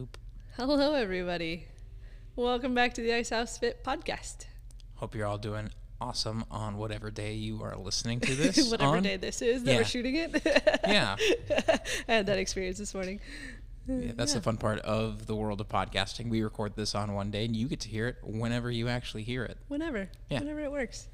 loop. Hello, everybody. Welcome back to the Ice House Fit podcast. Hope you're all doing awesome on whatever day you are listening to this. Whatever on. day this is that Yeah. we're shooting it. Yeah. I had that experience this morning. Yeah, that's the fun part of the world of podcasting. We record this on one day, and you get to hear it whenever you actually hear it. Whenever. Yeah. Mm-hmm. Whenever it works.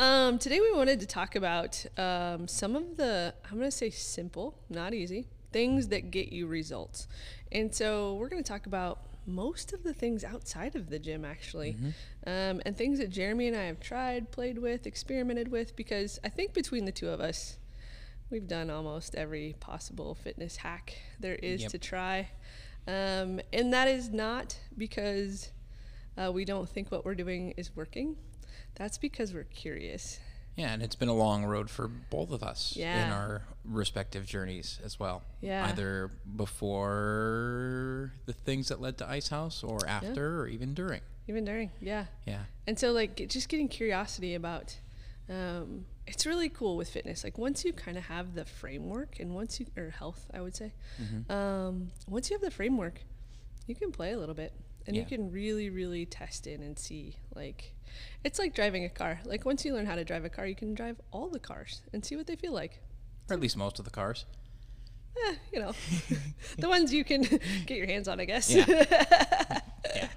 Um, today we wanted to talk about um, some of the, I'm going to say simple, not easy, things that get you results. And so we're going to talk about most of the things outside of the gym, actually, Mm-hmm. um, and things that Jeremy and I have tried, played with, experimented with, because I think between the two of us, we've done almost every possible fitness hack there is Yep. to try. Um, and that is not because uh, we don't think what we're doing is working. That's because we're curious. Yeah, and it's been a long road for both of us in our respective journeys as well. Yeah. Either before the things that led to Ice House, or after, or even during. Even during, yeah. Yeah. And so, like, just getting curiosity about um, it's really cool with fitness. Like, once you kind of have the framework, and once you, or health, I would say, Mm-hmm. um, once you have the framework, you can play a little bit and you can really, really test in and see. Like, it's like driving a car. Like, once you learn how to drive a car, you can drive all the cars and see what they feel like. Or at least most of the cars. Eh, you know, the ones you can get your hands on, I guess. Yeah. yeah.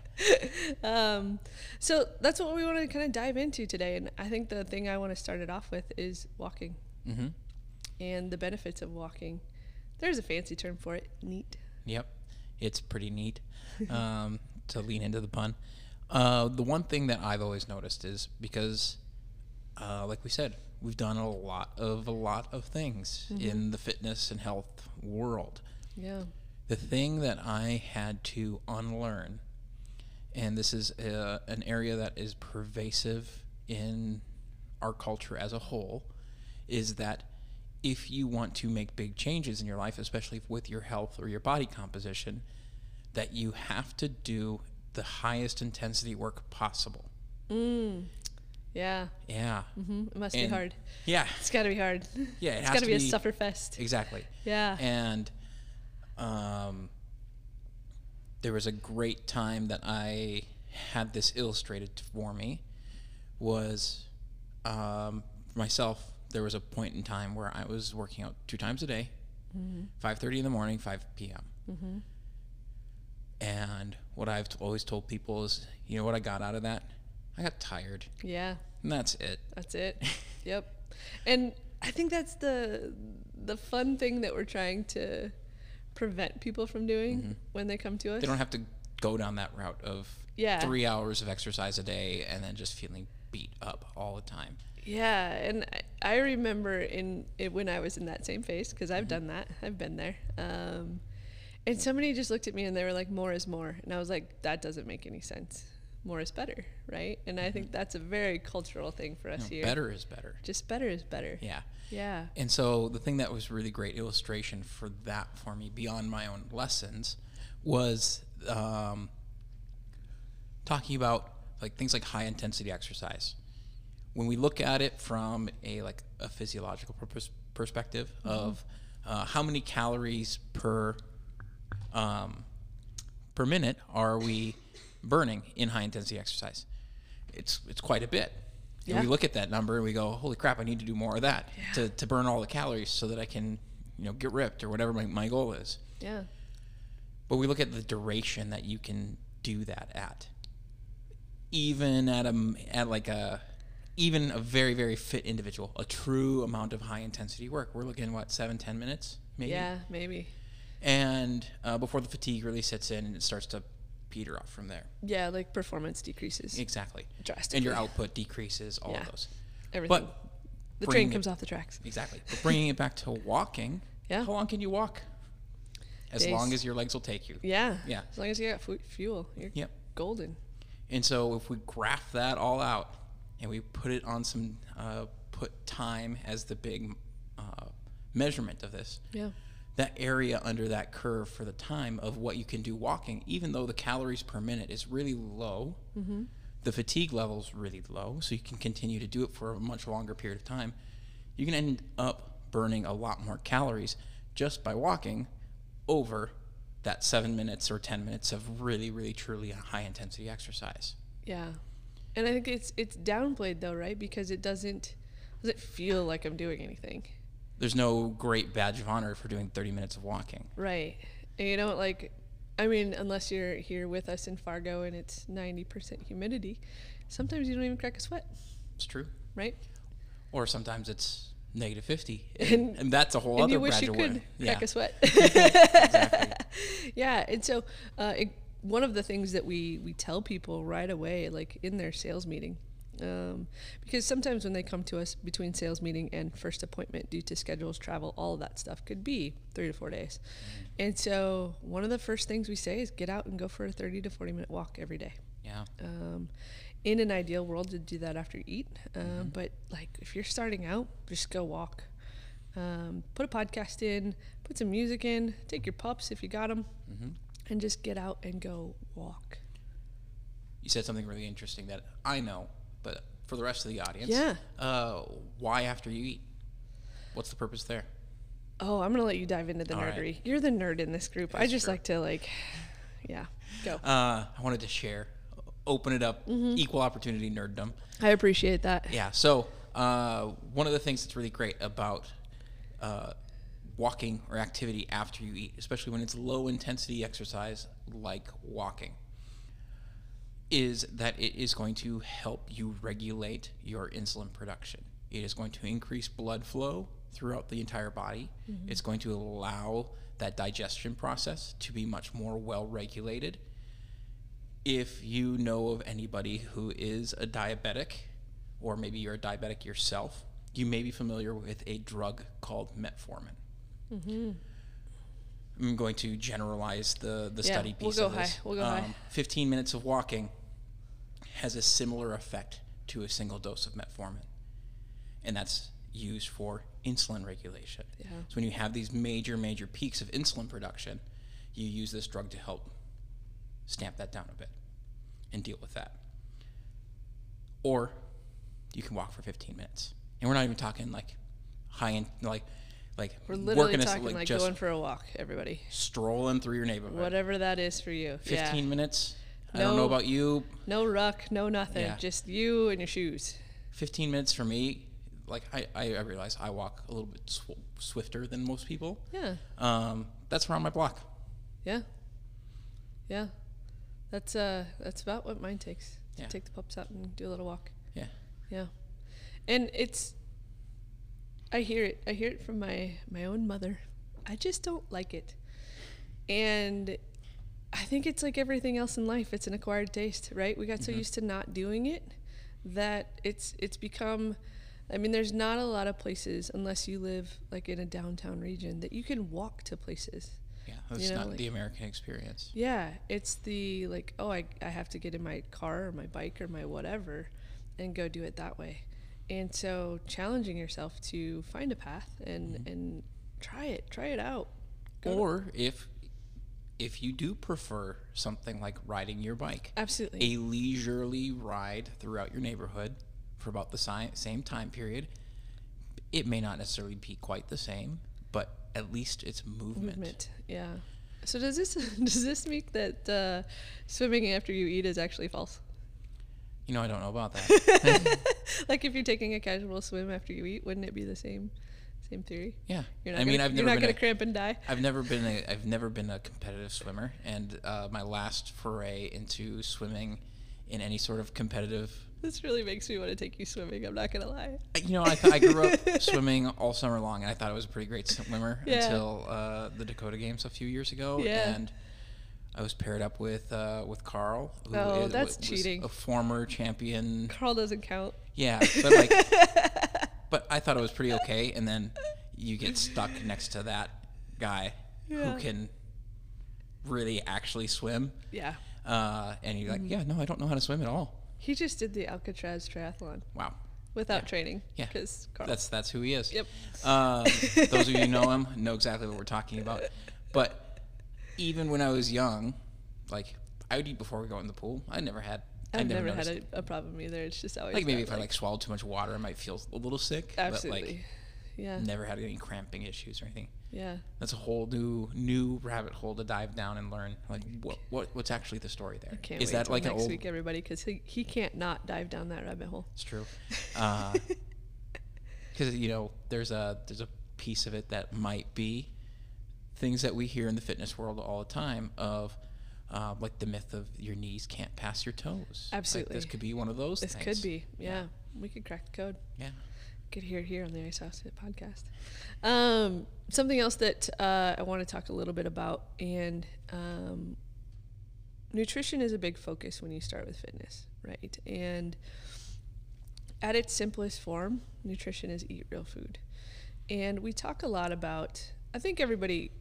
um, so that's what we want to kind of dive into today. And I think the thing I want to start it off with is walking Mm-hmm. and the benefits of walking. There's a fancy term for it NEAT. Yep, it's pretty neat um, to lean into the pun. Uh, the one thing that I've always noticed is because, uh, like we said, we've done a lot of a lot of things in the fitness and health world. Yeah. The thing that I had to unlearn, and this is uh, an area that is pervasive in our culture as a whole, is that if you want to make big changes in your life, especially with your health or your body composition, that you have to do the highest intensity work possible. Mm. Yeah. Yeah. hmm It must be hard. Yeah. It's got to be hard. Yeah. It it's has got to be a suffer fest. Exactly. Yeah. And um, there was a great time that I had this illustrated for me. Was um, myself. There was a point in time where I was working out two times a day, five thirty in the morning, five p.m. And what I've always told people is, you know what I got out of that? I got tired, Yeah. and that's it. That's it. yep. And I think that's the the fun thing that we're trying to prevent people from doing when they come to us. They don't have to go down that route of Yeah. three hours of exercise a day and then just feeling beat up all the time. Yeah, and I, I remember in it when I was in that same phase because Mm-hmm. I've done that. I've been there. Um, and somebody just looked at me and they were like, "More is more," and I was like, "That doesn't make any sense. More is better, right?" And I think that's a very cultural thing for us Mm-hmm. Here. better is better. Just better is better. Yeah. Yeah. And so the thing that was really great illustration for that for me beyond my own lessons was um, talking about like things like high intensity exercise. When we look at it from a like a physiological purpose, perspective of uh, how many calories per um, per minute are we burning in high intensity exercise? It's it's quite a bit. And we look at that number and we go, "Holy crap! I need to do more of that to, to burn all the calories so that I can, you know, get ripped or whatever my, my goal is." Yeah. But we look at the duration that you can do that at. Even at a at like a even a very very fit individual, a true amount of high intensity work. We're looking what seven ten minutes maybe. Yeah. Maybe. And uh, before the fatigue really sets in and it starts to peter off from there. Yeah. Like performance decreases Exactly. drastically. And your output decreases. All Yeah. of those. Everything. But the train it- comes off the tracks. Exactly. But bringing it back to walking. Yeah. How long can you walk? As Days. long as your legs will take you. Yeah. Yeah. As long as you got fu- fuel, you're Yep. golden. And so if we graph that all out and we put it on some, uh, put time as the big uh, measurement of this, Yeah. That area under that curve for the time of what you can do walking, even though the calories per minute is really low, mm-hmm. the fatigue level is really low, so you can continue to do it for a much longer period of time. You can end up burning a lot more calories just by walking over that seven minutes or 10 minutes of really, really, truly high intensity exercise. Yeah. And I think it's it's downplayed though, right? Because it doesn't doesn't feel like I'm doing anything. There's no great badge of honor for doing 30 minutes of walking. Right. And you don't like I mean, unless you're here with us in Fargo and it's 90% humidity, sometimes you don't even crack a sweat, It's true. right? Or sometimes it's negative 50. And, And- and that's a whole and other you wish you could crack Yeah. a sweat. exactly. yeah, and so uh, it, one of the things that we we tell people right away, like in their sales meeting, um, because sometimes when they come to us between sales meeting and first appointment, due to schedules, travel, all of that stuff could be three to four days, and so one of the first things we say is get out and go for a thirty to forty minute walk every day. Yeah. Um, in an ideal world, to do that after you eat, um, but like if you're starting out, just go walk. Um, put a podcast in, put some music in, take your pups if you got them, hmm and just get out and go walk. You said something really interesting that I know, but for the rest of the audience, Yeah. Uh, why after you eat? What's the purpose there? Oh, I'm gonna let you dive into the All right. nerdery. You're the nerd in this group. I just true. like to like, yeah, go. Uh, I wanted to share, open it up, Mm-hmm. equal opportunity nerddom. I appreciate that. Yeah. So uh, one of the things that's really great about uh, walking or activity after you eat, especially when it's low intensity exercise like walking, is that it is going to help you regulate your insulin production. It is going to increase blood flow throughout the entire body. Mm-hmm. It's going to allow that digestion process to be much more well regulated. If you know of anybody who is a diabetic, or maybe you're a diabetic yourself, you may be familiar with a drug called metformin. Mm-hmm. I'm going to generalize the, the Yeah, study we'll piece go of this. high, we'll go high. Um, 15 minutes of walking has a similar effect to a single dose of metformin. And that's used for insulin regulation. Yeah. So when you have these major, major peaks of insulin production, you use this drug to help stamp that down a bit and deal with that. Or you can walk for 15 minutes. And we're not even talking like high end, like, like We're literally talking like, just going for a walk, everybody. strolling through your neighborhood. Whatever that is for you. 15 yeah. minutes. I don't know No. about you. No ruck, no nothing. Yeah. Just you and your shoes. 15 minutes for me, like I, I, I realize I walk a little bit sw- swifter than most people. Yeah. Um, that's around my block. Yeah. Yeah. That's uh that's about what mine takes. To Yeah. Take the pups out and do a little walk. Yeah. Yeah. And it's I hear it. I hear it from my my own mother. I just don't like it. And I think it's like everything else in life. It's an acquired taste, right? We got so mm-hmm. used to not doing it that it's it's become I mean there's not a lot of places unless you live like in a downtown region that you can walk to places. Yeah. That's You know, not like- the American experience. Yeah, it's the like, oh, I, I have to get in my car or my bike or my whatever and go do it that way. And so challenging yourself to find a path and mm-hmm. and try it, try it out. Go to- Or if if you do prefer something like riding your bike, Absolutely. a leisurely ride throughout your neighborhood for about the si- same time period, it may not necessarily be quite the same, but at least it's movement. movement. Yeah. So does this does this mean that uh, swimming after you eat is actually false? You know, I don't know about that. like if you're taking a casual swim after you eat, wouldn't it be the same same theory? yeah. You're not I mean, gonna, I've you're never not been gonna a- cramp and die. I've never been a I've never been a competitive swimmer, and uh, my last foray into swimming in any sort of competitive, This really makes me want to take you swimming. I'm not gonna lie. you know, I, th- I grew up swimming all summer long, and I thought I was a pretty great swimmer Yeah. until uh, the Dakota Games a few years ago, Yeah. and I was paired up with uh, with Carl, who Oh, is- that's cheating. a former champion. Carl doesn't count. Yeah, but like, but I thought it was pretty okay, and then you get stuck next to that guy Yeah. who can really actually swim. Yeah. uh, and you're like, Mm-hmm. yeah, no, I don't know how to swim at all. He just did the Alcatraz triathlon Wow, without Yeah. training. Yeah. Because that's that's who he is. Yep. Um, those of you who know him know exactly what we're talking about. But even when I was young, like I would eat before we go in the pool. I never had. I've never, noticed- had a, a problem either. It's just always like maybe if I like swallowed too much water, I might feel a little sick. absolutely. But like Yeah. Never had any cramping issues or anything. Yeah. That's a whole new new rabbit hole to dive down and learn. Like what, what what's actually the story there? Can't Is wait that like next old? week, everybody, because he, he can't not dive down that rabbit hole. It's true. Uh, because you know, there's a there's a piece of it that might be things that we hear in the fitness world all the time of. Uh, like the myth of your knees can't pass your toes. Like, Absolutely. this could be one of those. This things. could be. Yeah. We could crack the code. Yeah. Could hear it here on the Ice House podcast. Um, something else that uh, I want to talk a little bit about, and um, nutrition is a big focus when you start with fitness, right? And at its simplest form, nutrition is eat real food. And we talk a lot about, I think everybody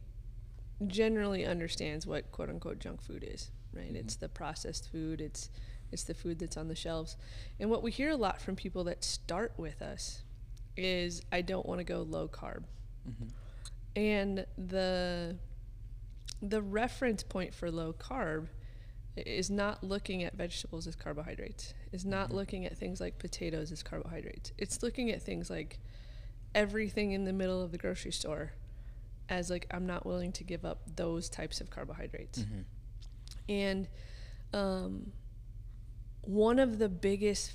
generally understands what quote unquote junk food is, right? It's mm-hmm. the processed food, it's it's the food that's on the shelves. And what we hear a lot from people that start with us is I don't want to go low carb. Mm-hmm. And the the reference point for low carb is not looking at vegetables as carbohydrates. Is not mm-hmm. looking at things like potatoes as carbohydrates. It's looking at things like everything in the middle of the grocery store as like I'm not willing to give up those types of carbohydrates. And um, one of the biggest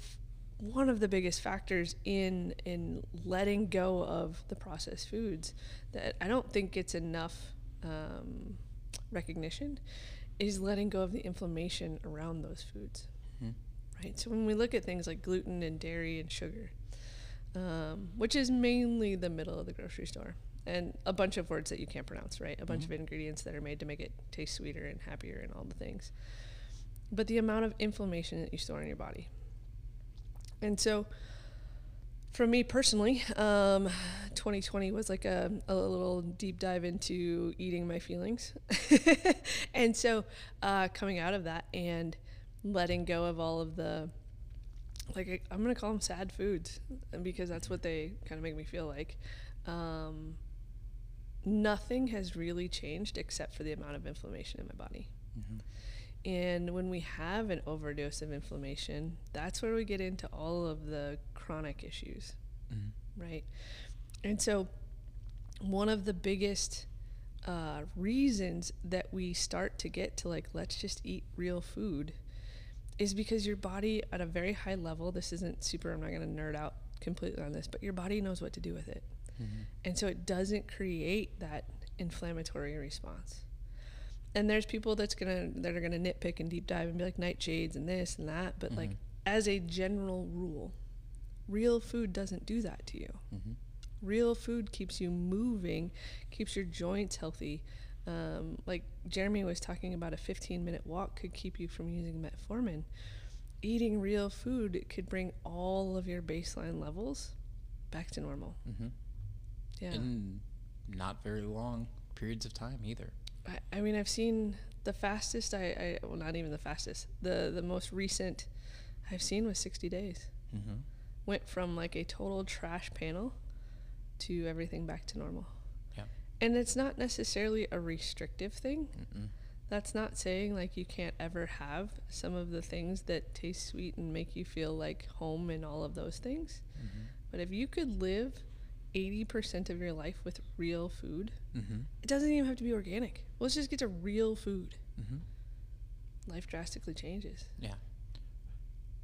one of the biggest factors in in letting go of the processed foods that I don't think gets enough um, recognition is letting go of the inflammation around those foods. Right. So when we look at things like gluten and dairy and sugar, um, which is mainly the middle of the grocery store, and a bunch of words that you can't pronounce, right? A bunch of ingredients that are made to make it taste sweeter and happier and all the things. But the amount of inflammation that you store in your body. And so, for me personally, um, 2020 was like a, a little deep dive into eating my feelings. and so, uh, coming out of that and letting go of all of the, like, I'm going to call them sad foods because that's what they kind of make me feel like. Um, nothing has really changed except for the amount of inflammation in my body. And when we have an overdose of inflammation, that's where we get into all of the chronic issues, right? And so, one of the biggest uh, reasons that we start to get to like, let's just eat real food is because your body, at a very high level, this isn't super, I'm not going to nerd out completely on this, but your body knows what to do with it. And so it doesn't create that inflammatory response. And there's people that's gonna that are gonna nitpick and deep dive and be like nightshades and this and that, but like as a general rule, real food doesn't do that to you. Real food keeps you moving, keeps your joints healthy. Um, like Jeremy was talking about, a 15 minute walk could keep you from using metformin. Eating real food could bring all of your baseline levels back to normal. Mm-hmm. Yeah. In not very long periods of time either. I, I mean, I've seen the fastest. I, I well, not even the fastest. The the most recent I've seen was 60 days. Mm-hmm. Went from like a total trash panel to everything back to normal. Yeah. And it's not necessarily a restrictive thing. Mm-mm. That's not saying like you can't ever have some of the things that taste sweet and make you feel like home and all of those things. But if you could live 80% of your life with real food, Mm-hmm. it doesn't even have to be organic. Let's just get to real food. Mm-hmm. Life drastically changes. Yeah.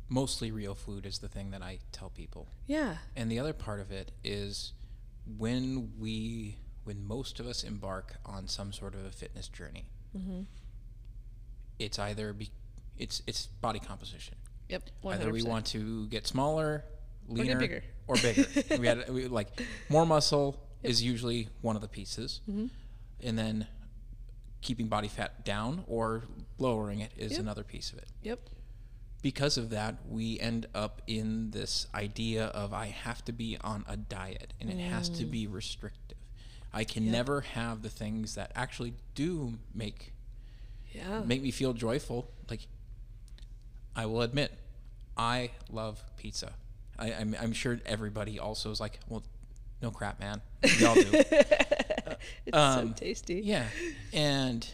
Mostly real food is the thing that I tell people. Yeah. And the other part of it is when we, when most of us embark on some sort of a fitness journey, Mm-hmm. it's either be, it's it's body composition. Yep. 100%. Either we want to get smaller, leaner, bigger. or bigger. we had we, like more muscle is usually one of the pieces, Mm-hmm. and then keeping body fat down or lowering it is Yep. another piece of it. Yep. Because of that, we end up in this idea of I have to be on a diet and it has to be restrictive. I can Yep. never have the things that actually do make Yeah. make me feel joyful. Like I will admit, I love pizza. I, I'm, I'm sure everybody also is like, well, no crap, man. We all do. it's um, so tasty. yeah. And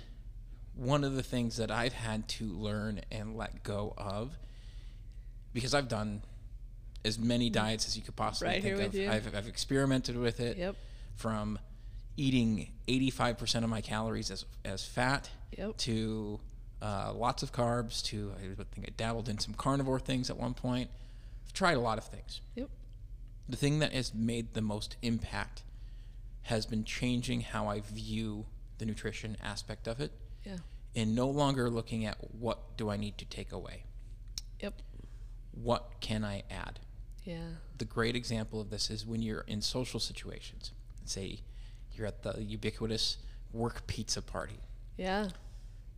one of the things that I've had to learn and let go of, because I've done as many diets as you could possibly Right think of. I've, I've experimented with it Yep. from eating 85% of my calories as, as fat Yep. to uh, lots of carbs to I think I dabbled in some carnivore things at one point. Tried a lot of things. Yep. The thing that has made the most impact has been changing how I view the nutrition aspect of it Yeah. and no longer looking at what do I need to take away. Yep. What can I add? Yeah. the great example of this is when you're in social situations. Say you're at the ubiquitous work pizza party. Yeah.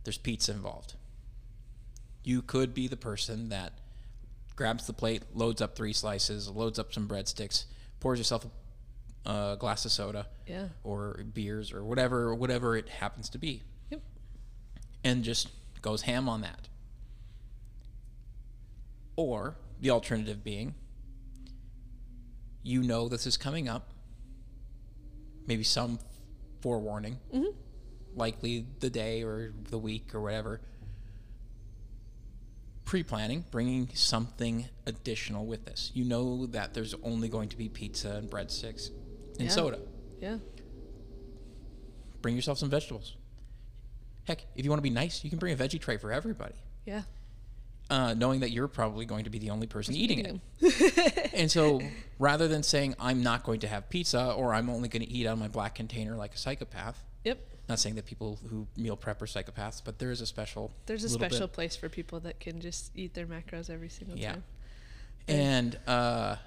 There's pizza involved. You could be the person that grabs the plate, loads up three slices, loads up some breadsticks, pours yourself a, a glass of soda Yeah. or beers or whatever whatever it happens to be, Yep. and just goes ham on that. Or the alternative being, you know this is coming up, maybe some forewarning, mm-hmm. likely the day or the week or whatever. Pre planning, bringing something additional with this. You know that there's only going to be pizza and breadsticks and Yeah. soda. Yeah. Bring yourself some vegetables. Heck, if you want to be nice, you can bring a veggie tray for everybody, Yeah. uh, knowing that you're probably going to be the only person eating it. And so rather than saying, I'm not going to have pizza or I'm only going to eat out of my black container like a psychopath, Yep. Not saying that people who meal prep are psychopaths, but there is a special. There's a little bit. special place for people that can just eat their macros every single Yeah. time. And uh,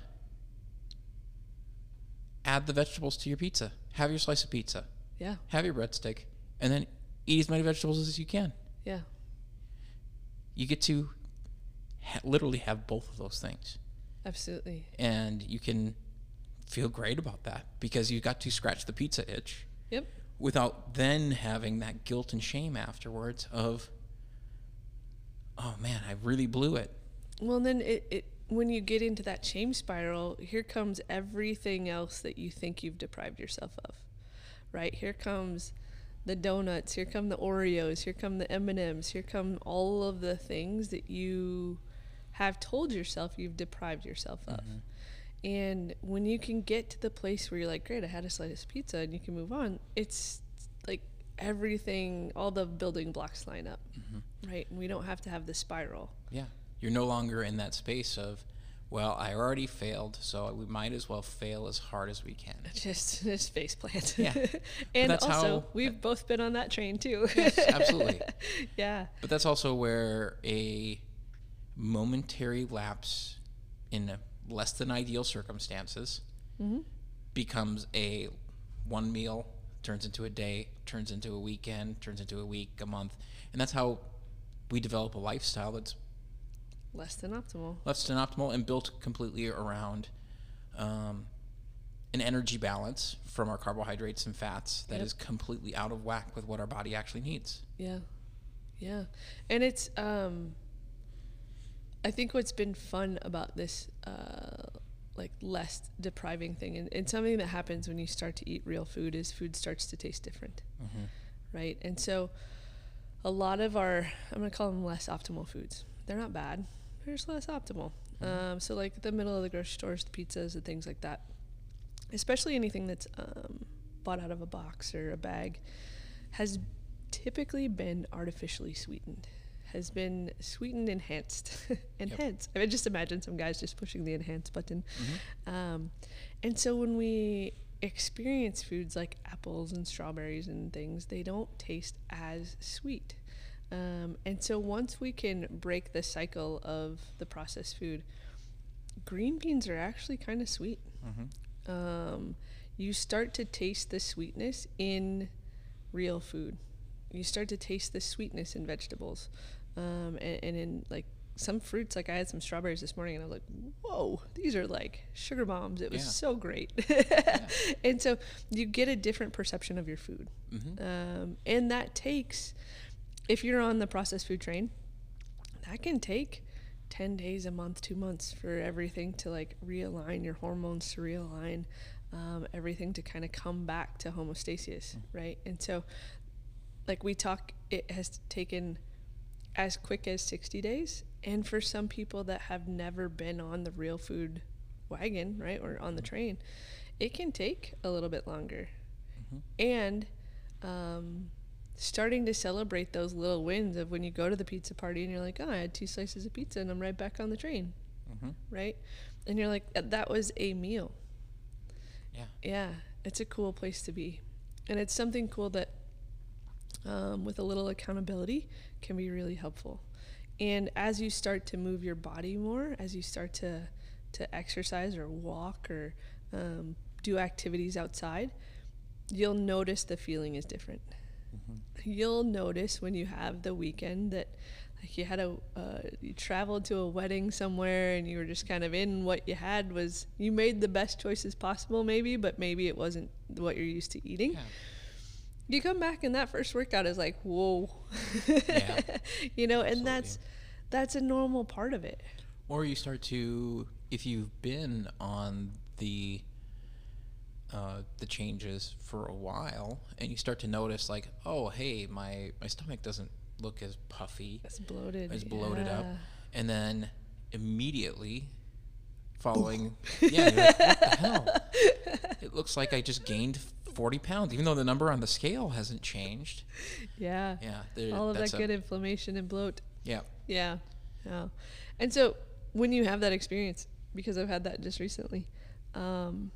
add the vegetables to your pizza. Have your slice of pizza. Yeah. Have your breadstick. And then eat as many vegetables as you can. Yeah. You get to ha- literally have both of those things. Absolutely. And you can feel great about that because you got to scratch the pizza itch Yep. Without then having that guilt and shame afterwards of, oh man, I really blew it. Well, then it, it when you get into that shame spiral, here comes everything else that you think you've deprived yourself of. Right? Here comes the donuts, here come the Oreos, here come the M&Ms, here come all of the things that you have told yourself you've deprived yourself of. Mm-hmm. And when you can get to the place where you're like, great, I had a slice of pizza and you can move on, it's like everything, all the building blocks line up, mm-hmm. right? And we don't have to have the spiral. Yeah. You're no longer in that space of, well, I already failed, so we might as well fail as hard as we can. Just just face plant. Yeah. and also, how- we've both been on that train too. Yes, absolutely. yeah. But that's also where a momentary lapse in a less than ideal circumstances becomes a one meal, turns into a day, turns into a weekend, turns into a week, a month. And that's how we develop a lifestyle that's Less than optimal. less than optimal and built completely around um, an energy balance from our carbohydrates and fats that is Yep. completely out of whack with what our body actually needs. Yeah. Yeah. And it's um I think what's been fun about this uh like less depriving thing and, and something that happens when you start to eat real food is food starts to taste different. Right? And so a lot of our I'm gonna call them less optimal foods. They're not bad. They're just less optimal. Um, so like the middle of the grocery stores, the pizzas and things like that. Especially anything that's um, bought out of a box or a bag has typically been artificially sweetened, has been sweetened, enhanced, enhanced. I mean, just imagine some guys just pushing the enhance button. Um, and so when we experience foods like apples and strawberries and things, they don't taste as sweet. Um, and so once we can break the cycle of the processed food, green beans are actually kind of sweet. Um, you start to taste the sweetness in real food. You start to taste the sweetness in vegetables, um, and, and in like some fruits. Like I had some strawberries this morning, and I was like, "Whoa, these are like sugar bombs!" It was Yeah. so great. and so you get a different perception of your food, um, and that takes, if you're on the processed food train, that can take 10 days a month two months for everything to like realign your hormones to realign um, everything to kind of come back to homeostasis right and so like we talk it has taken as quick as 60 days And for some people that have never been on the real food wagon, right, or on the train, it can take a little bit longer. And um, starting to celebrate those little wins of when you go to the pizza party and you're like, oh, I had two slices of pizza and I'm right back on the train, Mhm. right? And you're like, "That- that was a meal. Yeah. Yeah, it's a cool place to be. And it's something cool that, um, with a little accountability, can be really helpful. And as you start to move your body more, as you start to, to exercise or walk or um, do activities outside, you'll notice the feeling is different. You'll notice when you have the weekend that like you had a uh, you traveled to a wedding somewhere and you were just kind of in what you had was you made the best choices possible maybe but maybe it wasn't what you're used to eating Yeah. You come back and that first workout is like whoa Yeah. you know and Absolutely. that's that's a normal part of it Or you start to, if you've been on the uh, the changes for a while, and you start to notice like, oh, hey, my my stomach doesn't look as puffy, it's bloated as bloated up, and then immediately following, yeah, you're like, what the hell? It looks like I just gained forty pounds, even though the number on the scale hasn't changed. yeah Yeah, there- all of that a- good inflammation and bloat Yeah, Yeah, yeah. And so when you have that experience, because I've had that just recently, um,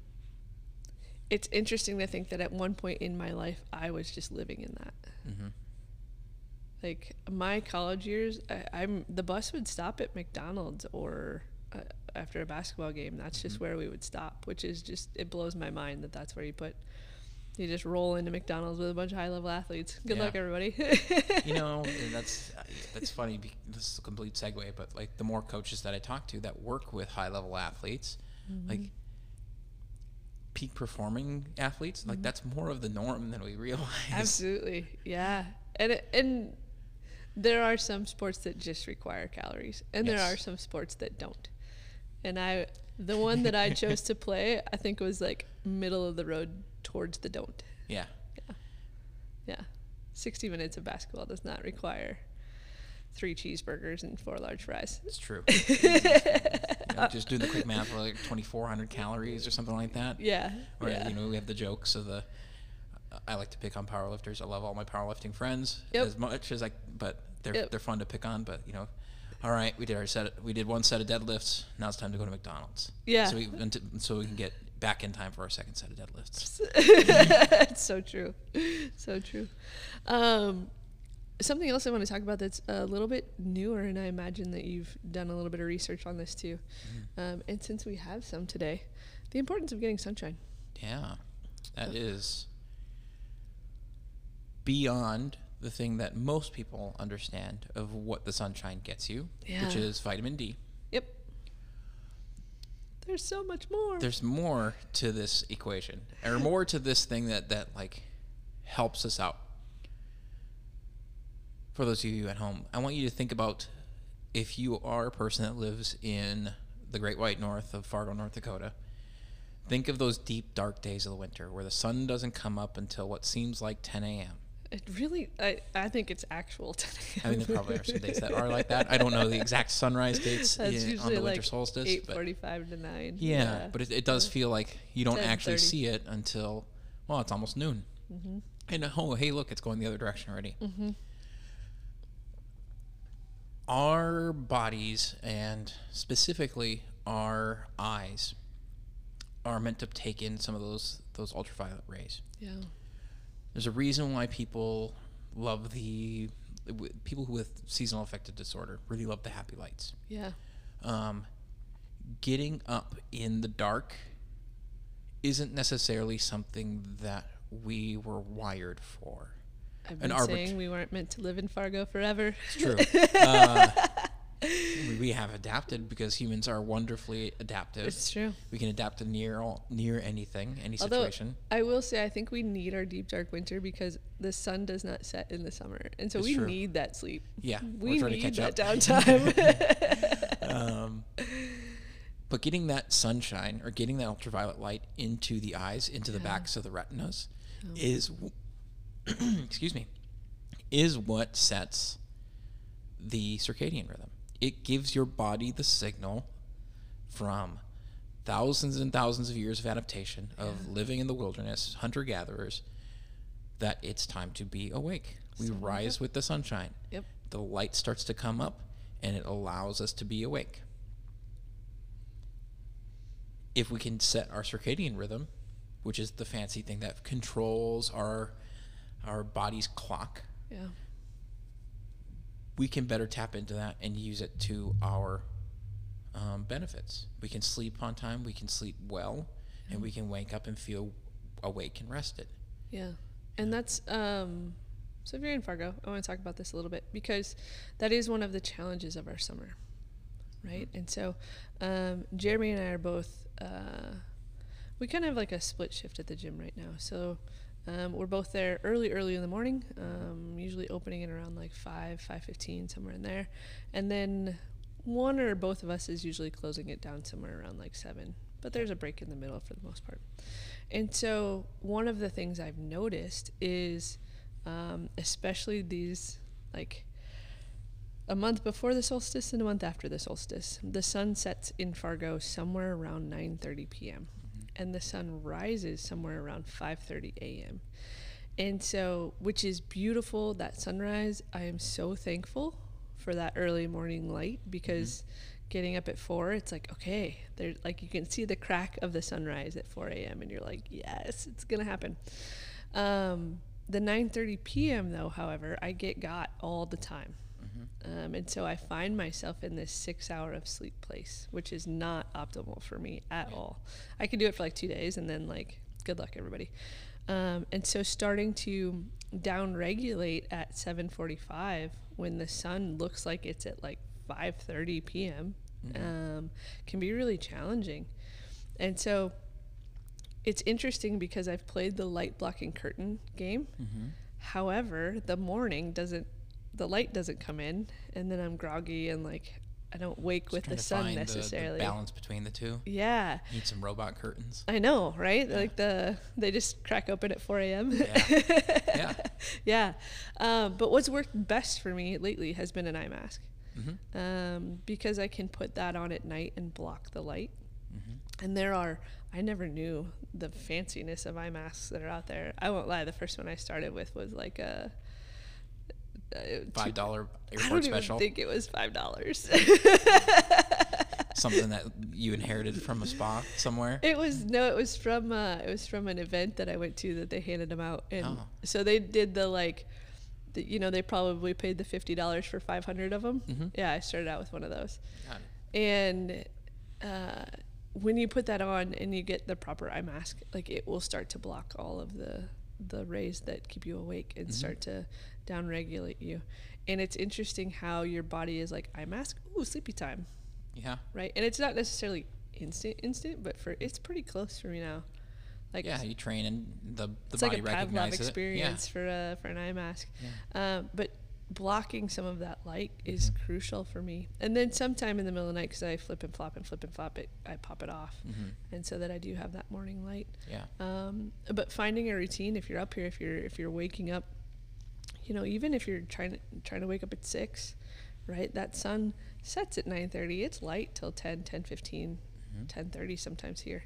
it's interesting to think that at one point in my life, I was just living in that. hmm Like my college years, I, I'm the bus would stop at McDonald's or uh, after a basketball game. That's just where we would stop, which is just it blows my mind that that's where you put. You just roll into McDonald's with a bunch of high level athletes. Good Yeah. luck, everybody. you know and that's that's funny this is a complete segue but like the more coaches that i talk to that work with high level athletes mm-hmm. like peak performing athletes like mm-hmm. that's more of the norm than we realize Absolutely, yeah, and it, and there are some sports that just require calories, and there are some sports that don't. And I, the one that I chose to play, I think was like middle of the road towards the don't. yeah Yeah, Yeah. sixty minutes of basketball does not require three cheeseburgers and four large fries. it's true You know, just do the quick math for like 2400 calories or something like that Yeah, or yeah, you know we have the jokes of the i like to pick on powerlifters i love all my powerlifting friends Yep. as much as i but they're Yep. they're fun to pick on but you know all right we did our set we did one set of deadlifts now it's time to go to mcdonald's Yeah. so we so we can get back in time for our second set of deadlifts it's so true, so true. Um, something else I want to talk about that's a little bit newer, and I imagine that you've done a little bit of research on this too. Um, and since we have some today, the importance of getting sunshine. yeah that is beyond the thing that most people understand of what the sunshine gets you Yeah. which is vitamin d. There's so much more. there's more to this equation or more to this thing that that like helps us out for those of you at home i want you to think about if you are a person that lives in the great white north of fargo north dakota think of those deep dark days of the winter where the sun doesn't come up until what seems like 10 a.m it really, I, I think it's actual. i mean there probably are some days that are like that i don't know the exact sunrise dates That's in- on the winter like solstice eight but forty-five to nine. Yeah, but it, it does feel like you don't actually 10:30. see it until well, it's almost noon. Mm-hmm. And oh, hey, look, it's going the other direction already. Our bodies and specifically our eyes are meant to take in some of those those ultraviolet rays. yeah, There's a reason why people love the people who with seasonal affective disorder really love the happy lights yeah, um, getting up in the dark isn't necessarily something that we were wired for. I've been arbit- saying we weren't meant to live in Fargo forever. It's true. uh, we- have adapted because humans are wonderfully adaptive. It's true. We can adapt to near all, near anything, any Although situation. I will say, I think we need our deep dark winter because the sun does not set in the summer, and so It's we true. need that sleep. Yeah, We we're need to catch that up. downtime. um, but getting that sunshine or getting that ultraviolet light into the eyes, into the backs of the retinas, Oh. is w- excuse me, is what sets the circadian rhythm. It gives your body the signal from thousands and thousands of years of adaptation of living in the wilderness, hunter gatherers, that it's time to be awake. We rise with the sunshine. Yep. The light starts to come up and it allows us to be awake. If we can set our circadian rhythm, which is the fancy thing that controls our our body's clock, Yeah. We can better tap into that and use it to our um, benefits. We can sleep on time, we can sleep well, and we can wake up and feel awake and rested. Yeah. And that's um so if you're in Fargo, I want to talk about this a little bit because that is one of the challenges of our summer. Right? And so um Jeremy and I are both uh we kind of have like a split shift at the gym right now. So um, we're both there early, early in the morning, um, usually opening at around like 5, 5.15, somewhere in there. And then one or both of us is usually closing it down somewhere around like 7. But there's a break in the middle for the most part. And so one of the things I've noticed is, um, especially these like a month before the solstice and a month after the solstice, the sun sets in Fargo somewhere around 9:30 p.m. and the sun rises somewhere around 5:30 a.m. And so, which is beautiful that sunrise. I am so thankful for that early morning light because getting up at four, it's like okay, there like you can see the crack of the sunrise at 4 a.m. and you're like, yes, it's gonna happen. Um, the 9:30 p.m. though, however, I get got all the time. Um, and so I find myself in this six hour of sleep place, which is not optimal for me at all. I can do it for like two days and then like good luck everybody. Um, and so starting to down regulate at 7:45 when the sun looks like it's at like 5:30 p.m. Um, can be really challenging. And so it's interesting because I've played the light blocking curtain game. However, the morning doesn't the light doesn't come in and then I'm groggy and like I don't wake with Trying the to sun find necessarily. The, balance between the two. yeah. Need some robot curtains. I know, right? Yeah. Like the they just crack open at 4 a.m. Yeah. yeah. yeah. Um, but what's worked best for me lately has been an eye mask hmm um, because I can put that on at night and block the light. hmm And there are, I never knew the fanciness of eye masks that are out there. I won't lie, the first one I started with was like a. uh, Five dollar I don't airport even think it was five dollars. Something that you inherited from a spa somewhere. It was no, it was from uh, it was from an event that I went to that they handed them out, and Oh. so they did the like, the, you know, they probably paid the fifty dollars for five hundred of them. Mhm. Yeah, I started out with one of those, and uh, when you put that on and you get the proper eye mask, like it will start to block all of the the rays that keep you awake and Mhm. start to down regulate you. And it's interesting how your body is like eye mask, ooh, sleepy time Yeah. right? And it's not necessarily instant, instant, but for it's pretty close for me now. Like yeah. You train and the the it's like body a Pavlov recognizes experience for uh, for an eye mask. Yeah. Um, but blocking some of that light is Mhm. crucial for me. And then sometime in the middle of the night, because I flip and flop and flip and flop it, I pop it off, Yeah. hmm and so that I do have that morning light. Yeah. Um, but finding a routine, if you're up here, if you're if you're waking up, you know, even if you're trying to trying to wake up at six, right? That sun sets at nine thirty. It's light till 10, 10, 15, Mhm. 10:30 sometimes here,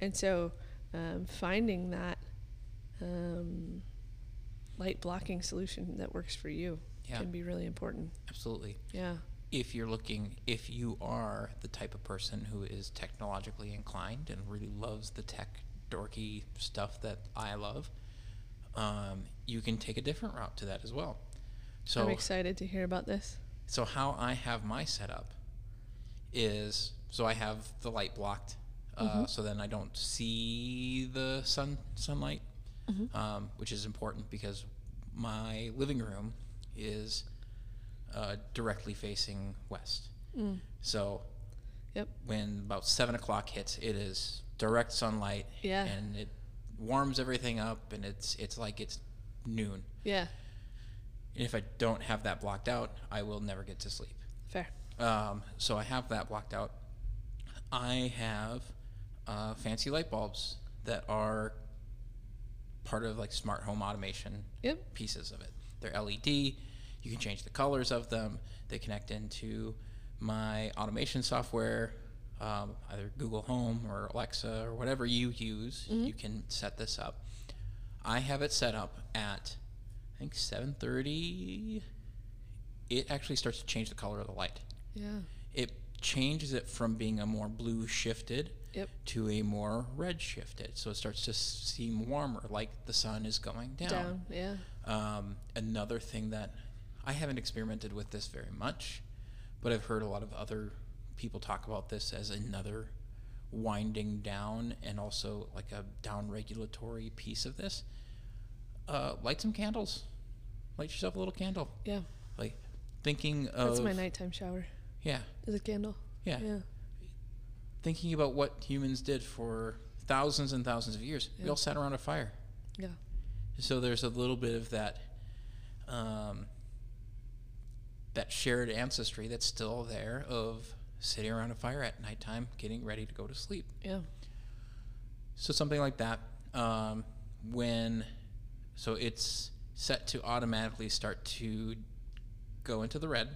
and so um, finding that um, light blocking solution that works for you Yeah. can be really important. Absolutely. Yeah. if you're looking if you are the type of person who is technologically inclined and really loves the tech dorky stuff that I love, um, you can take a different route to that as well. So I'm excited to hear about this. so how I have my setup is so I have the light blocked, uh, Mhm. so then I don't see the sun sunlight, Mhm. um, which is important because my living room is uh, directly facing west. Mm. So Yep. when about seven o'clock hits, it is direct sunlight, Yeah. and it warms everything up, and it's it's like it's noon. Yeah. And if I don't have that blocked out, I will never get to sleep. Fair. Um, so I have that blocked out. I have uh, fancy light bulbs that are part of like smart home automation Yep. pieces of it. They're LED. You can change the colors of them. They connect into my automation software, um, either Google Home or Alexa or whatever you use, you can set this up. I have it set up at I think 7:30. It actually starts to change the color of the light. Yeah. It changes it from being a more blue shifted Yep. to a more red shifted. So it starts to seem warmer, like the sun is going down. Down. Yeah. Um, another thing that I haven't experimented with this very much, but I've heard a lot of other people talk about this as another winding down and also like a down regulatory piece of this. Uh, light some candles. Light yourself a little candle. Yeah. Like thinking of That's my nighttime shower. yeah, Is a candle. yeah, Yeah. Thinking about what humans did for thousands and thousands of years. We all sat around a fire. Yeah. So there's a little bit of that um, that shared ancestry that's still there of sitting around a fire at nighttime, getting ready to go to sleep. Yeah. So something like that. Um, when so it's set to automatically start to go into the red,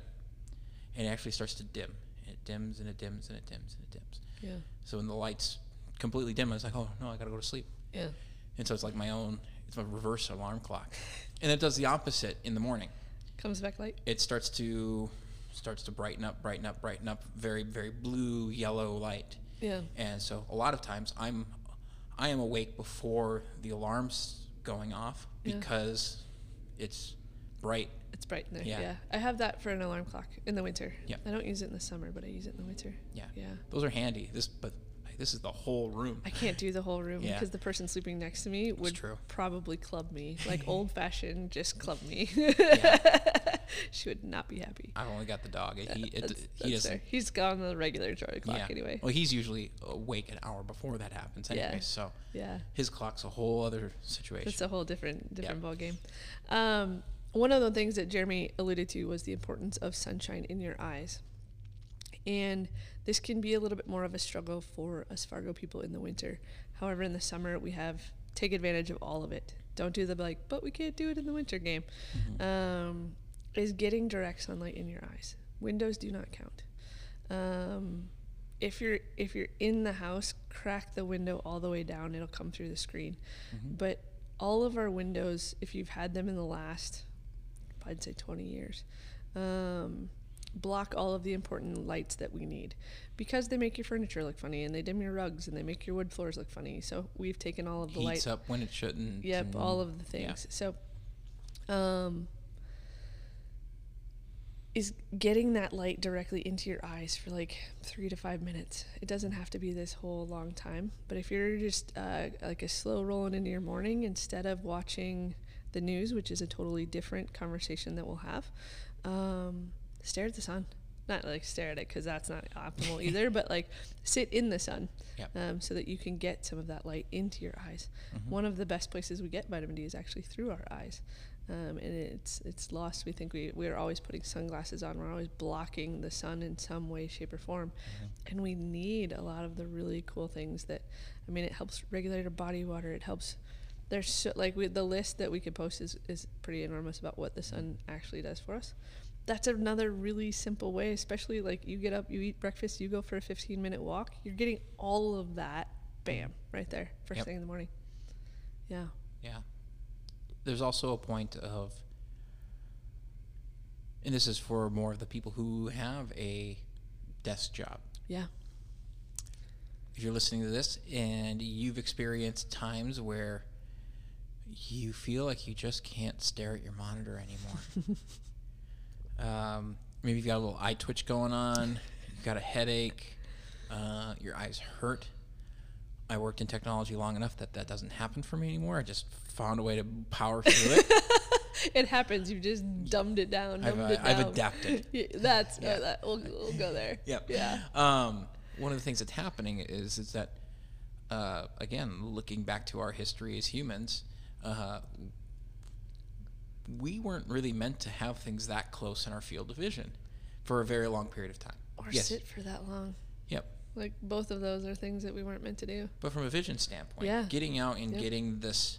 and it actually starts to dim. It dims and it dims and it dims and it dims. Yeah. So when the lights completely dim, it's like, oh no, I gotta go to sleep. Yeah. And so it's like my own, it's my reverse alarm clock. And it does the opposite in the morning. Comes back light. It starts to starts to brighten up, brighten up, brighten up, very very blue yellow light. Yeah. And so a lot of times I'm I am awake before the alarm's going off Yeah. because it's bright. It's bright in there. Yeah. Yeah. I have that for an alarm clock in the winter. Yeah. I don't use it in the summer, but I use it in the winter. Yeah. Yeah. Those are handy. This but this is the whole room. I can't do the whole room Yeah. because the person sleeping next to me would probably club me, like old fashioned, just club me. she would not be happy. I've only got the dog. He, it, that's, he that's doesn't. He's gone the regular Joy clock yeah. anyway. Well, he's usually awake an hour before that happens anyway. Yeah. So Yeah. his clock's a whole other situation. It's a whole different different ball game. Um, one of the things that Jeremy alluded to was the importance of sunshine in your eyes, and this can be a little bit more of a struggle for us Fargo people in the winter. However, in the summer we have take advantage of all of it. Don't do the like, but we can't do it in the winter game. Um, is getting direct sunlight in your eyes. Windows do not count. Um, if you're if you're in the house, crack the window all the way down. It'll come through the screen. But all of our windows, if you've had them in the last, I'd say 20 years, um, block all of the important lights that we need because they make your furniture look funny and they dim your rugs and they make your wood floors look funny. So we've taken all of the Heats light. up when it shouldn't. Yep, all of the yeah. things. So, um, is getting that light directly into your eyes for like three to five minutes. It doesn't have to be this whole long time, but if you're just uh, like a slow rolling into your morning instead of watching the news, which is a totally different conversation that we'll have, um, stare at the sun. Not like stare at it because that's not optimal either, but like sit in the sun Yep. um, so that you can get some of that light into your eyes. Mm-hmm. One of the best places we get vitamin D is actually through our eyes, um, and it's it's lost. We think we we're always putting sunglasses on. We're always blocking the sun in some way, shape, or form, and we need a lot of the really cool things that. I mean, it helps regulate our body water. It helps. There's so, like we, the list that we could post is is pretty enormous about what the sun actually does for us. That's another really simple way, especially like you get up, you eat breakfast, you go for a 15 minute walk. You're getting all of that, bam, right there, first Yep. thing in the morning. Yeah. Yeah. There's also a point of, and this is for more of the people who have a desk job. Yeah. If you're listening to this and you've experienced times where you feel like you just can't stare at your monitor anymore. um, maybe you've got a little eye twitch going on, you've got a headache, uh, your eyes hurt. I worked in technology long enough that that doesn't happen for me anymore. I just found a way to power through it. It happens. You've just dumbed it down. I've, Dumbed uh, it I've down. adapted. Yeah, that's uh, Yeah. that, we'll, we'll go there. Yep. Yeah. Um, one of the things that's happening is is that uh, again, looking back to our history as humans, uh, we weren't really meant to have things that close in our field of vision for a very long period of time. Or yes. sit for that long. Yep. Like both of those are things that we weren't meant to do. But from a vision standpoint, Yeah. getting out and Yep. getting this,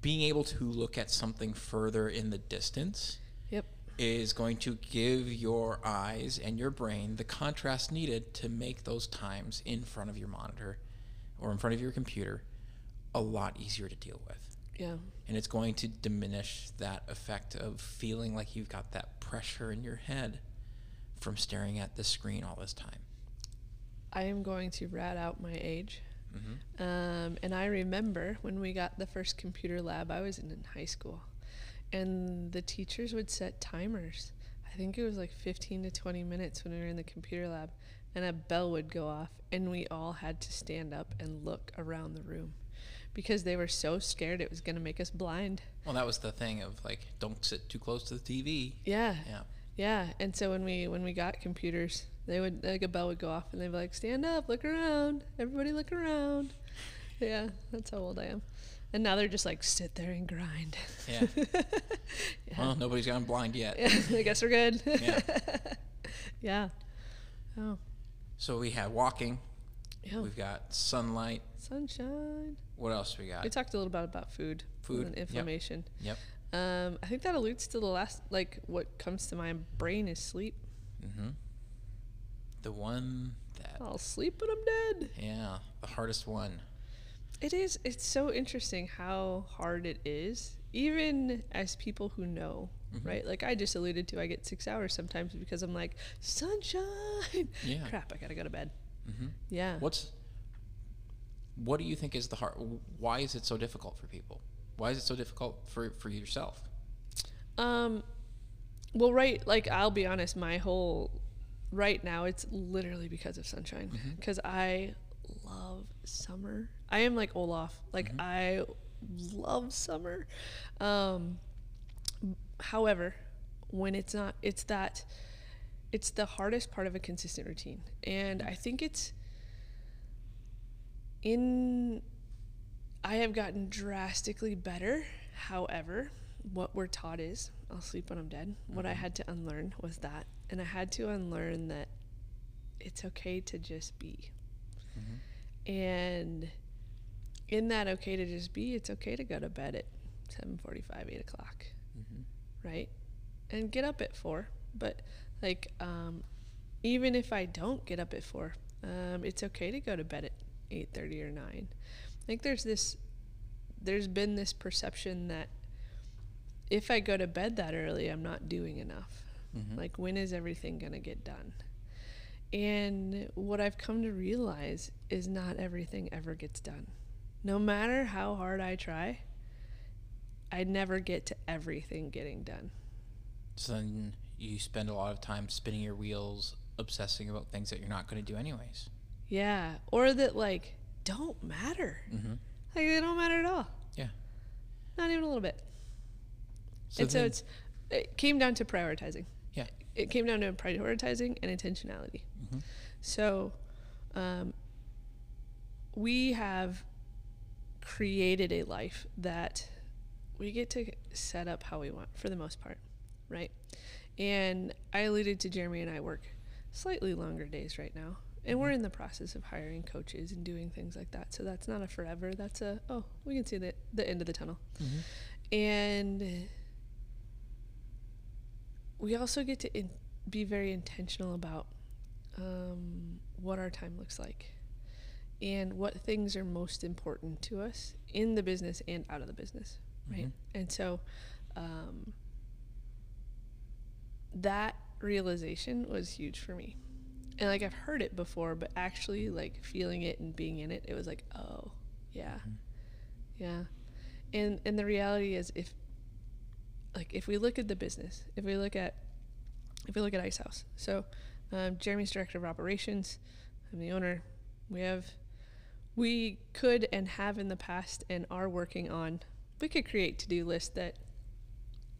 being able to look at something further in the distance Yep. is going to give your eyes and your brain the contrast needed to make those times in front of your monitor or in front of your computer a lot easier to deal with. Yeah. And it's going to diminish that effect of feeling like you've got that pressure in your head from staring at the screen all this time. I am going to rat out my age. Um, and I remember when we got the first computer lab, I was in, in high school. And the teachers would set timers. I think it was like 15 to 20 minutes when we were in the computer lab. And a bell would go off, and we all had to stand up and look around the room because they were so scared it was going to make us blind. Well, that was the thing of like, don't sit too close to the TV. Yeah. Yeah. Yeah, and so when we when we got computers, they would like a bell would go off and they'd be like, "Stand up, look around, everybody look around." Yeah, that's how old I am. And now they're just like sit there and grind. Yeah. Yeah. Well, nobody's gone blind yet. I guess we're good. Yeah. yeah. Oh, So we have walking. yeah. We've got sunlight. Sunshine. What else we got? We talked a little bit about food, Food, and inflammation. Yep. Um, I think that alludes to the last, like, what comes to my brain is sleep. Mm-hmm. The one that, I'll sleep when I'm dead. yeah, the hardest one. It is. It's so interesting how hard it is, even as people who know, Mhm. right? Like I just alluded to, I get six hours sometimes because I'm like, sunshine. Yeah. Crap, I gotta go to bed. Mm-hmm. Yeah. What's what do you think is the hard? Why is it so difficult for people? Why is it so difficult for for yourself? Um, well, right. Like I'll be honest, my whole right now it's literally because of sunshine. Because I love summer. I am like Olaf. Like Mhm. I love summer. Um, however, when it's not, it's that. It's the hardest part of a consistent routine, and I think it's in I have gotten drastically better. However, what we're taught is I'll sleep when I'm dead. What I Mhm. had to unlearn was that. And I had to unlearn that it's okay to just be. Mm-hmm. And in that okay to just be, it's okay to go to bed at 7:45, 8 o'clock, Mm-hmm. right? And get up at 4. But like, um, even if I don't get up at 4, um, it's okay to go to bed at 8.30 or 9. I think there's this, there's been this perception that if I go to bed that early, I'm not doing enough. Mm-hmm. Like, when is everything going to get done? And what I've come to realize is not everything ever gets done. No matter how hard I try, I never get to everything getting done. so then you spend a lot of time spinning your wheels, obsessing about things that you're not going to do anyways. Yeah. Or that, like, don't matter. Mm-hmm. Like, they don't matter at all. Yeah. Not even a little bit. So and so it's, it came down to prioritizing. Yeah. It came down to prioritizing and intentionality. Mhm. So, um, we have created a life that we get to set up how we want for the most part, right? And I alluded to Jeremy and I work slightly longer days right now. And we're in the process of hiring coaches and doing things like that. So that's not a forever. That's a, oh, we can see the, the end of the tunnel. Mhm. And we also get to in, be very intentional about um, what our time looks like and what things are most important to us in the business and out of the business, right? Mhm. And so um, that realization was huge for me. And like I've heard it before, but actually like feeling it and being in it, it was like, oh, yeah. Mhm. Yeah. And and the reality is if like if we look at the business, if we look at if we look at Ice House. So um, Jeremy's director of operations, I'm the owner. We have we could and have in the past and are working on we could create to-do lists that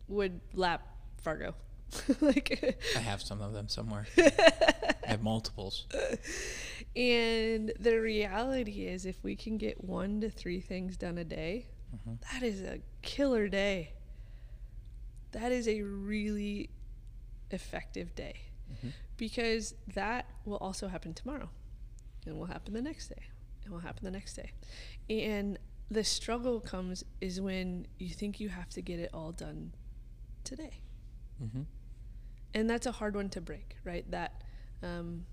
would lap Fargo. like I have some of them somewhere. I have multiples. and the reality is if we can get one to three things done a day, Mhm. that is a killer day. That is a really effective day Mhm. because that will also happen tomorrow and will happen the next day and will happen the next day. And the struggle comes is when you think you have to get it all done today. Mhm. And that's a hard one to break, right? That um,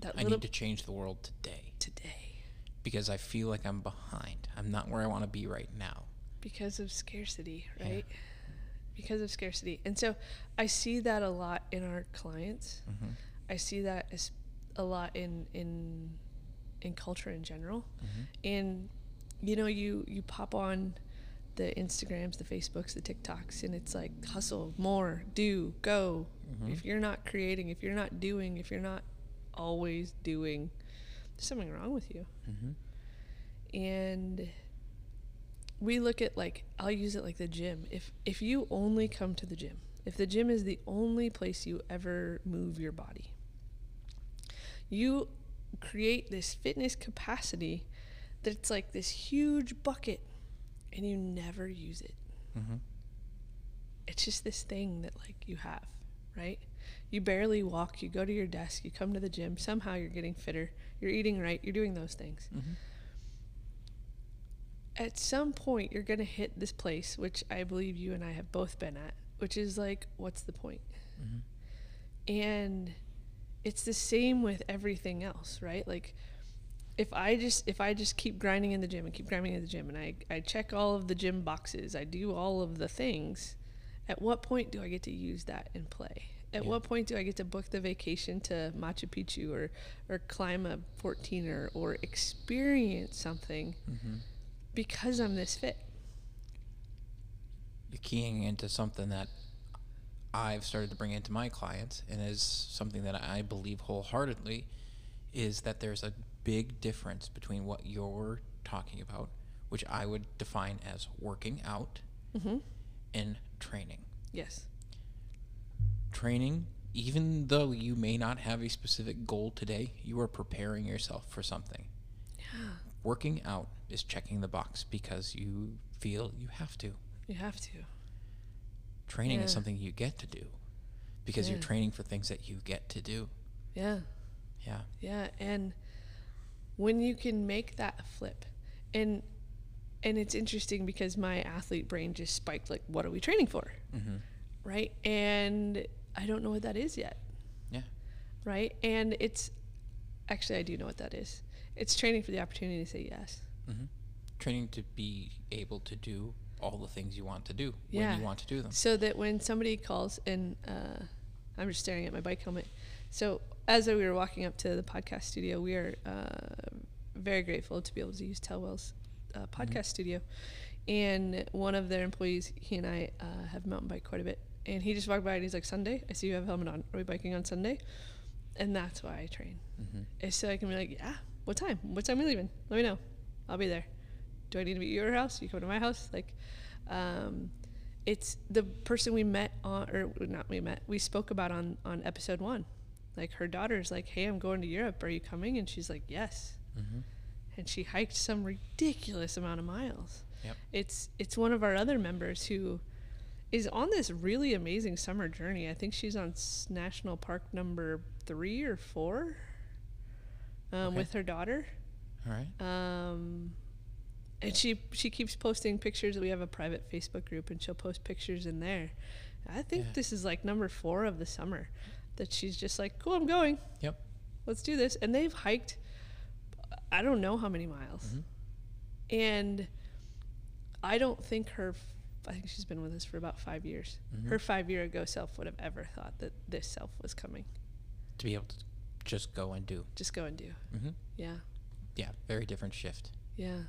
that I need to change the world today today because I feel like I'm behind. I'm not where I want to be right now. because of scarcity, Yeah. right? Because of scarcity, and so I see that a lot in our clients. Mm-hmm. I see that as a lot in in in culture in general. And you know, you you pop on the Instagrams, the Facebooks, the TikToks, and it's like hustle, more, do, go. If you're not creating, if you're not doing, if you're not always doing, there's something wrong with you. Mm-hmm. And we look at like I'll use it like the gym. If if you only come to the gym, if the gym is the only place you ever move your body, you create this fitness capacity that's like this huge bucket and you never use it. Mm-hmm. It's just this thing that like you have, right? You barely walk, you go to your desk, you come to the gym, somehow you're getting fitter, you're eating right, you're doing those things. Mm-hmm. At some point you're going to hit this place which I believe you and I have both been at, which is like what's the point? Mm-hmm. and it's the same with everything else right like if i just if i just keep grinding in the gym and keep grinding in the gym and i i check all of the gym boxes i do all of the things at what point do i get to use that in play at Yeah. what point do i get to book the vacation to machu picchu or or climb a 14er or experience something Mm-hmm. because i'm this fit You're keying into something that I've started to bring into my clients, and is something that I believe wholeheartedly, is that there's a big difference between what you're talking about, which I would define as working out, mm-hmm. and training. yes Training, even though you may not have a specific goal today, you are preparing yourself for something. yeah Working out is checking the box because you feel you have to. you have to Training is something you get to do because you're training for things that you get to do. yeah Yeah. Yeah, and when you can make that flip, and and it's interesting because my athlete brain just spiked like, what are we training for, Mm-hmm. right? And I don't know what that is yet, Yeah. right? And it's actually I do know what that is. It's training for the opportunity to say yes. Mm-hmm. Training to be able to do all the things you want to do Yeah. when you want to do them. So that when somebody calls and uh, I'm just staring at my bike helmet. So as we were walking up to the podcast studio, we are uh, very grateful to be able to use Telwell's uh, podcast studio. And one of their employees, he and I uh, have mountain bike quite a bit. And he just walked by and he's like, Sunday, I see you have a helmet on. Are we biking on Sunday? And that's why I train. Mm-hmm. Is so I can be like, yeah, what time? What time are we leaving? Let me know. I'll be there. Do I need to be at your house? You come to my house? Like, um, it's the person we met on, or not we met, we spoke about on, on episode one. Like her daughter's like, hey, I'm going to Europe. Are you coming? And she's like, yes. Mm-hmm. And she hiked some ridiculous amount of miles. Yep. It's it's one of our other members who is on this really amazing summer journey. I think she's on national park number three or four um, Okay. with her daughter. All right. Um, and she she keeps posting pictures. We have a private Facebook group, and she'll post pictures in there. I think Yeah. this is like number four of the summer that she's just like, "Cool, I'm going. Yep. Let's do this." And they've hiked, I don't know how many miles, Mhm. and I don't think her. I think she's been with us for about five years. Mhm. Her five year ago self would have ever thought that this self was coming. To be able to just go and do. Just go and do. Mm-hmm. Yeah, Yeah. Very different shift. yeah.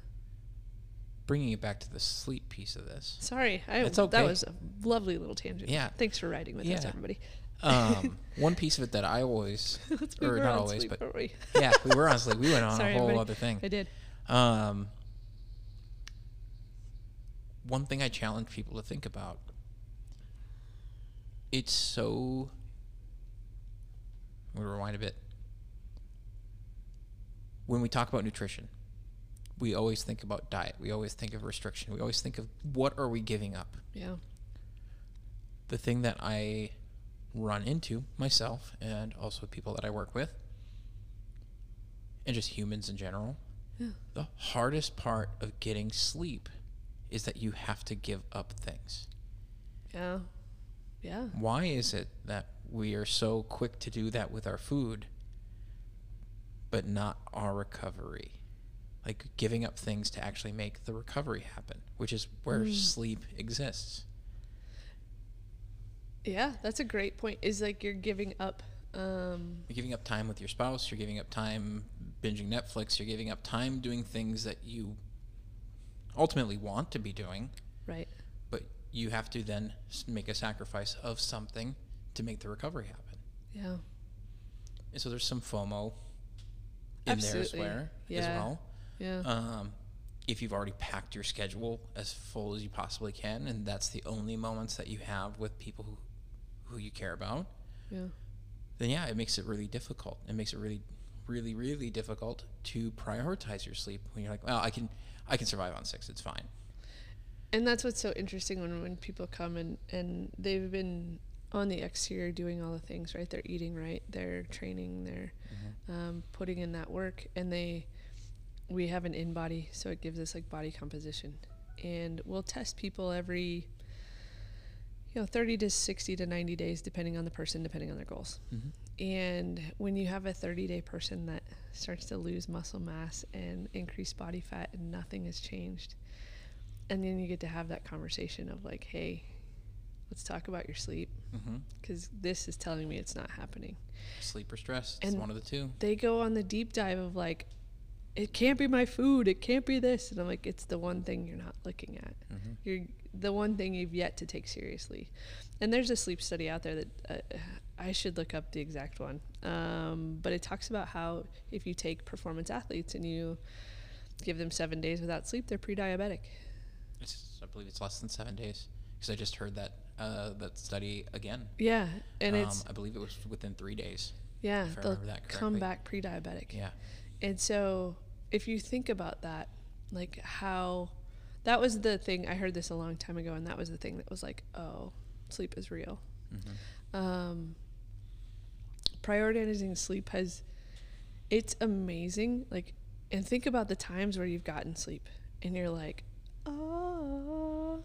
Bringing it back to the sleep piece of this. Sorry, I, It's that was a lovely little tangent. Yeah. Thanks for riding with us, everybody. Um, one piece of it that I always, Let's or not always, sleep, but we? yeah, we were on sleep. We went on Sorry, a whole everybody. other thing. I did. Um, one thing I challenge people to think about. It's so. Me rewind a bit. When we talk about nutrition, we always think about diet. We always think of restriction. We always think of what are we giving up. Yeah. The thing that I run into myself and also people that I work with, and just humans in general, Yeah. the hardest part of getting sleep is that you have to give up things. Yeah. Yeah. Why is it that we are so quick to do that with our food, but not our recovery. Like giving up things to actually make the recovery happen, which is where Mm. sleep exists. Yeah, that's a great point. Is like you're giving up. Um, You're giving up time with your spouse, you're giving up time binging Netflix, you're giving up time doing things that you ultimately want to be doing, right. but you have to then make a sacrifice of something to make the recovery happen. Yeah. And so there's some FOMO in there as Absolutely. well. As Yeah. well. Yeah. Um, if you've already packed your schedule as full as you possibly can, and that's the only moments that you have with people who, who you care about, yeah. then yeah, it makes it really difficult. It makes it really, really, really difficult to prioritize your sleep when you're like, well, I can, I can survive on six. It's fine. And that's what's so interesting when, when people come and, and they've been on the exterior doing all the things, right? They're eating right, they're training, they're um, putting in that work, and they, we have an InBody, so it gives us like body composition. And we'll test people every, you know, 30 to 60 to 90 days, depending on the person, depending on their goals. Mhm. And when you have a 30 day person that starts to lose muscle mass and increase body fat and nothing has changed, and then you get to have that conversation of like, hey, let's talk about your sleep because this is telling me it's not happening. Sleep or stress. It's And- one of the two. They go on the deep dive of like, it can't be my food, it can't be this, and I'm like, it's the one thing you're not looking at. hmm You're the one thing you've yet to take seriously. And there's a sleep study out there that uh, I should look up the exact one, um, but it talks about how if you take performance athletes and you give them seven days without sleep, they're pre-diabetic. It's, I believe it's less than seven days because I just heard that uh, that study again. Yeah, and um, it's I believe it was within three days. yeah, if I they'll remember that come back pre-diabetic. Yeah. And so if you think about that, like how that was the thing I heard this a long time ago, and that was the thing that was like, oh, sleep is real. hmm Um, prioritizing sleep has it's amazing. Like, and think about the times where you've gotten sleep and you're like, oh,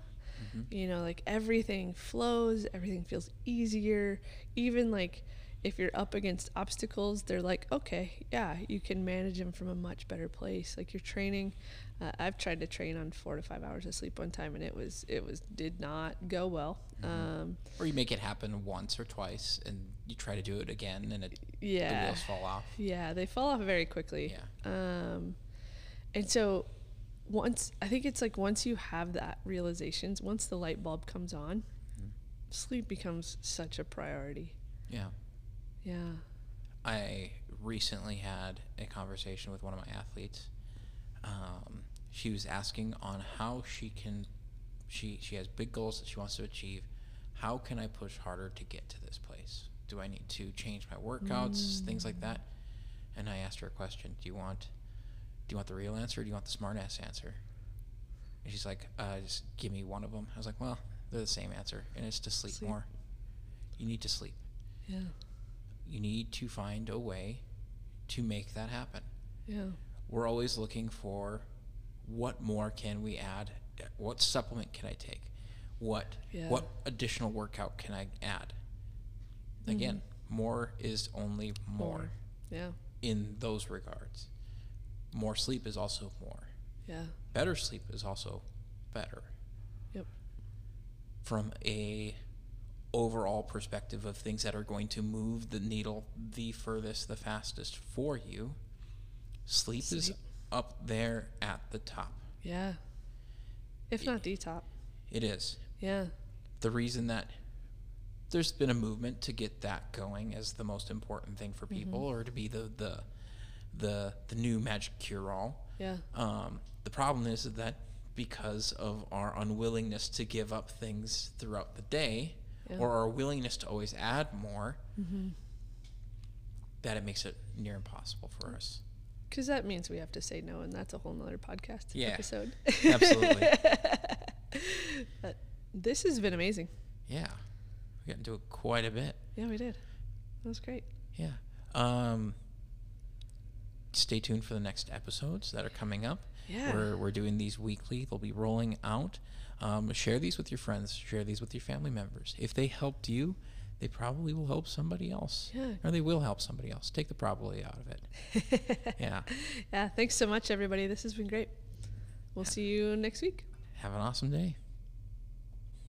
you know, like everything flows, everything feels easier. Even like if you're up against obstacles, they're like, okay, yeah, you can manage them from a much better place. Like you're training. Uh, I've tried to train on four to five hours of sleep one time, and it was it was did not go well. Mhm. Um, Or you make it happen once or twice, and you try to do it again, and it, the yeah, wheels fall off. yeah, they fall off very quickly. Yeah. Um, and so once I think it's like once you have that realizations, once the light bulb comes on, Mhm. sleep becomes such a priority. Yeah. Yeah. I recently had a conversation with one of my athletes. Um, she was asking on how she can, she she has big goals that she wants to achieve. How can I push harder to get to this place? Do I need to change my workouts, things like that? And I asked her a question: Do you want, do you want the real answer? Or do you want the smart ass answer? And she's like, uh, just give me one of them. I was like, well, they're the same answer, and it's to sleep. Sleep. more. You need to sleep Yeah. You need to find a way to make that happen. Yeah. We're always looking for what more can we add? What supplement can I take? What Yeah. what additional workout can I add? Mm-hmm. Again, more is only more, More. Yeah. in those regards. More sleep is also more. Yeah. Better sleep is also better. Yep. From a overall perspective of things that are going to move the needle the furthest, the fastest for you, sleep, is up there at the top. Yeah. If not the top. It is. Yeah. The reason that there's been a movement to get that going as the most important thing for people or to be the the the, the new magic cure all. Yeah. Um, the problem is that because of our unwillingness to give up things throughout the day, Yeah. or our willingness to always add more, Mm-hmm. that it makes it near impossible for us. Because that means we have to say no, and that's a whole nother podcast Yeah. episode. Absolutely. But this has been amazing. Yeah, we got into it quite a bit. Yeah, we did. That was great. Yeah. Um, stay tuned for the next episodes that are coming up. Yeah. We're, we're doing these weekly. They'll be rolling out. Um, share these with your friends. Share these with your family members. If they helped you, they probably will help somebody else. Yeah. Or they will help somebody else. Take the probably out of it. yeah. Yeah. Thanks so much, everybody. This has been great. We'll see you next week. Have an awesome day.